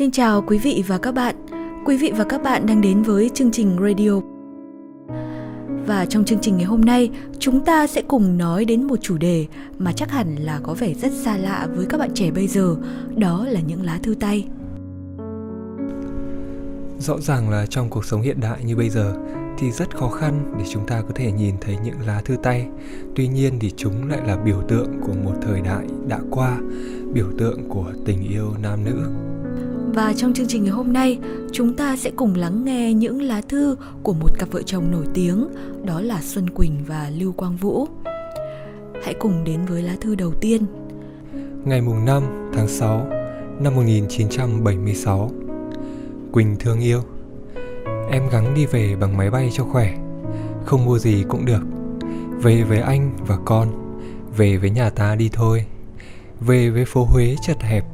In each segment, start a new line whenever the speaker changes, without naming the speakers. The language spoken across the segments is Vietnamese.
Xin chào quý vị và các bạn. Quý vị và các bạn đang đến với chương trình radio. Và trong chương trình ngày hôm nay, chúng ta sẽ cùng nói đến một chủ đề mà chắc hẳn là có vẻ rất xa lạ với các bạn trẻ bây giờ, đó là những lá thư tay.
Rõ ràng là trong cuộc sống hiện đại như bây giờ thì rất khó khăn để chúng ta có thể nhìn thấy những lá thư tay. Tuy nhiên thì chúng lại là biểu tượng của một thời đại đã qua, biểu tượng của tình yêu nam nữ.
Và trong chương trình ngày hôm nay, chúng ta sẽ cùng lắng nghe những lá thư của một cặp vợ chồng nổi tiếng, đó là Xuân Quỳnh và Lưu Quang Vũ. Hãy cùng đến với lá thư đầu tiên.
Ngày mùng 5 tháng 6 năm 1976 Quỳnh thương yêu. Em gắng đi về bằng máy bay cho khỏe. Không mua gì cũng được. Về với anh và con Về với nhà ta đi thôi. Về với phố Huế chật hẹp.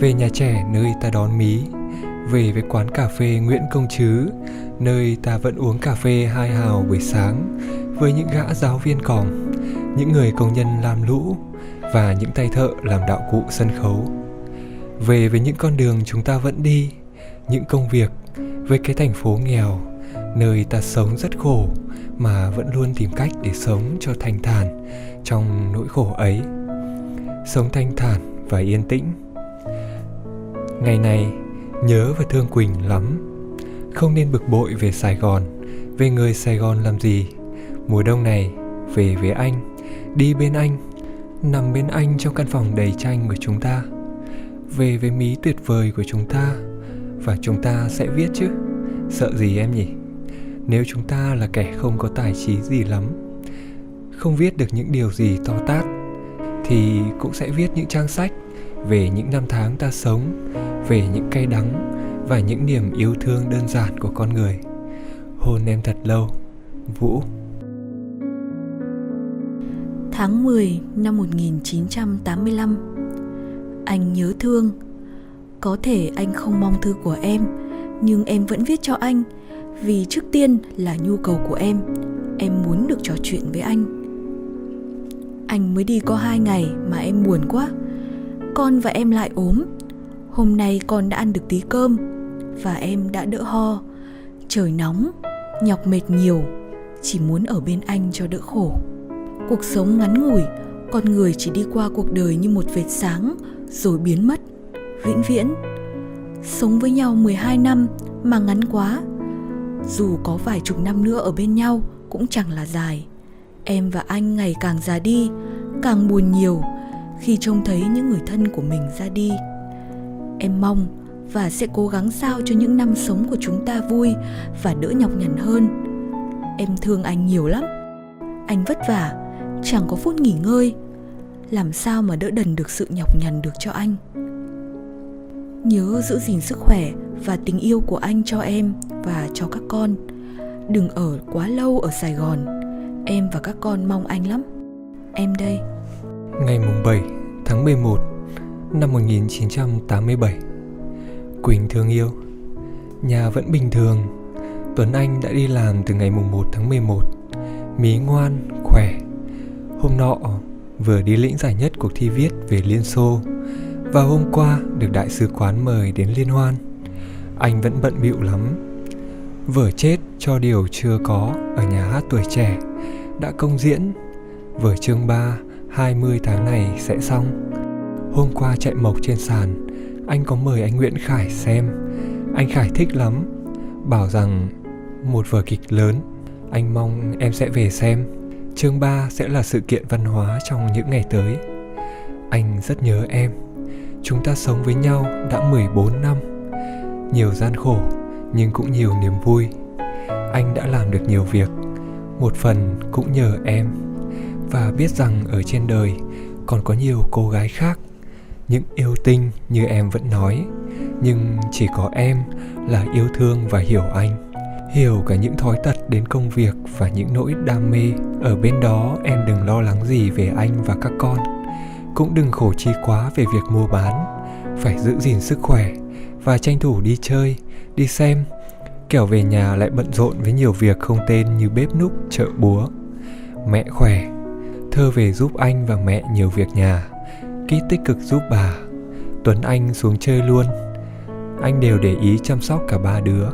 Về nhà trẻ nơi ta đón mí. Về với quán cà phê Nguyễn Công Trứ Nơi ta vẫn uống cà phê hai hào buổi sáng Với những gã giáo viên còm, Những người công nhân làm lũ Và những tay thợ làm đạo cụ sân khấu. Về với những con đường chúng ta vẫn đi, những công việc với cái thành phố nghèo nơi ta sống rất khổ mà vẫn luôn tìm cách để sống cho thanh thản trong nỗi khổ ấy. Sống thanh thản và yên tĩnh ngày này, nhớ và thương quỳnh lắm. Không nên bực bội về sài gòn. Về người sài gòn làm gì? Mùa đông này, về với anh. Đi bên anh, nằm bên anh trong căn phòng đầy tranh của chúng ta. Về với mí tuyệt vời của chúng ta, và chúng ta sẽ viết chứ. Sợ gì em nhỉ? Nếu chúng ta là kẻ không có tài trí gì lắm, không viết được những điều gì to tát, thì cũng sẽ viết những trang sách về những năm tháng ta sống, về những cay đắng và những niềm yêu thương đơn giản của con người. Hôn em thật lâu, vũ.
Tháng 10 năm 1985 Anh nhớ thương. Có thể anh không mong thư của em, nhưng em vẫn viết cho anh, vì trước tiên là nhu cầu của em. Em muốn được trò chuyện với anh. Anh mới đi có hai ngày mà em buồn quá con và em lại ốm. Hôm nay con đã ăn được tí cơm và em đã đỡ ho. Trời nóng, nhọc mệt nhiều, chỉ muốn ở bên anh cho đỡ khổ. Cuộc sống ngắn ngủi, con người chỉ đi qua cuộc đời như một vệt sáng rồi biến mất. Vĩnh viễn. Sống với nhau 12 năm mà ngắn quá. Dù có vài chục năm nữa ở bên nhau cũng chẳng là dài. Em và anh ngày càng già đi, Càng buồn nhiều khi trông thấy những người thân của mình ra đi. Em mong và sẽ cố gắng sao cho những năm sống của chúng ta vui và đỡ nhọc nhằn hơn. Em thương anh nhiều lắm. Anh vất vả, chẳng có phút nghỉ ngơi. Làm sao mà đỡ đần được sự nhọc nhằn được cho anh? Nhớ giữ gìn sức khỏe và tình yêu của anh cho em và cho các con. Đừng ở quá lâu ở sài gòn. Em và các con mong anh lắm. Em đây
ngày mùng 7 tháng 11 năm 1987 Quỳnh thương yêu. Nhà vẫn bình thường. Tuấn Anh đã đi làm từ ngày mùng 1 tháng 11 Mí ngoan, khỏe. Hôm nọ vừa đi lĩnh giải nhất cuộc thi viết về Liên Xô. Và hôm qua được đại sứ quán mời đến liên hoan. Anh vẫn bận bịu lắm. Vở chết cho điều chưa có ở nhà hát tuổi trẻ Đã công diễn. Vở chương 3 20 tháng này sẽ xong. Hôm qua chạy mộc trên sàn, Anh có mời anh Nguyễn Khải xem. Anh Khải thích lắm. Bảo rằng một vở kịch lớn, Anh mong em sẽ về xem. Chương 3 sẽ là sự kiện văn hóa trong những ngày tới. Anh rất nhớ em. Chúng ta sống với nhau đã 14 năm. Nhiều gian khổ, nhưng cũng nhiều niềm vui. Anh đã làm được nhiều việc. Một phần cũng nhờ em. Và biết rằng ở trên đời còn có nhiều cô gái khác. Những yêu tinh như em vẫn nói, Nhưng chỉ có em là yêu thương và hiểu anh. Hiểu cả những thói tật đến công việc và những nỗi đam mê. Ở bên đó, em đừng lo lắng gì về anh và các con. Cũng đừng khổ chi quá về việc mua bán. Phải giữ gìn sức khỏe và tranh thủ đi chơi, đi xem. Kẻo về nhà lại bận rộn với nhiều việc không tên như bếp núc, chợ búa. Mẹ khỏe thơ về giúp anh và mẹ nhiều việc nhà. Ký tích cực giúp bà. Tuấn anh xuống chơi luôn. Anh đều để ý chăm sóc cả ba đứa.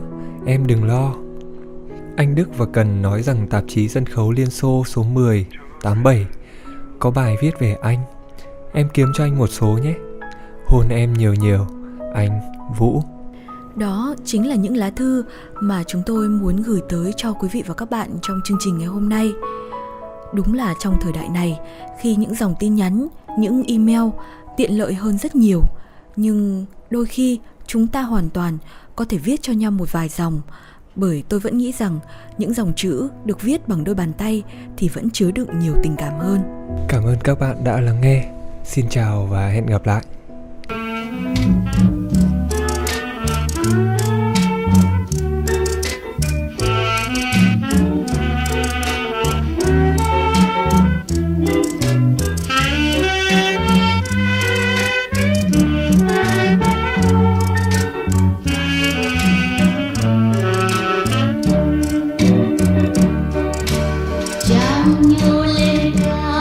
Em đừng lo. Anh Đức và Cần nói rằng tạp chí sân khấu Liên Xô số 10, 87 Có bài viết về anh. Em kiếm cho anh một số nhé. Hôn em nhiều nhiều. Anh Vũ.
Đó chính là những lá thư mà chúng tôi muốn gửi tới cho quý vị và các bạn trong chương trình ngày hôm nay. Đúng là trong thời đại này, khi những dòng tin nhắn, những email tiện lợi hơn rất nhiều, nhưng đôi khi chúng ta hoàn toàn có thể viết cho nhau một vài dòng bởi tôi vẫn nghĩ rằng những dòng chữ được viết bằng đôi bàn tay thì vẫn chứa đựng nhiều tình cảm hơn.
Cảm ơn các bạn đã lắng nghe. Xin chào và hẹn gặp lại.
Đời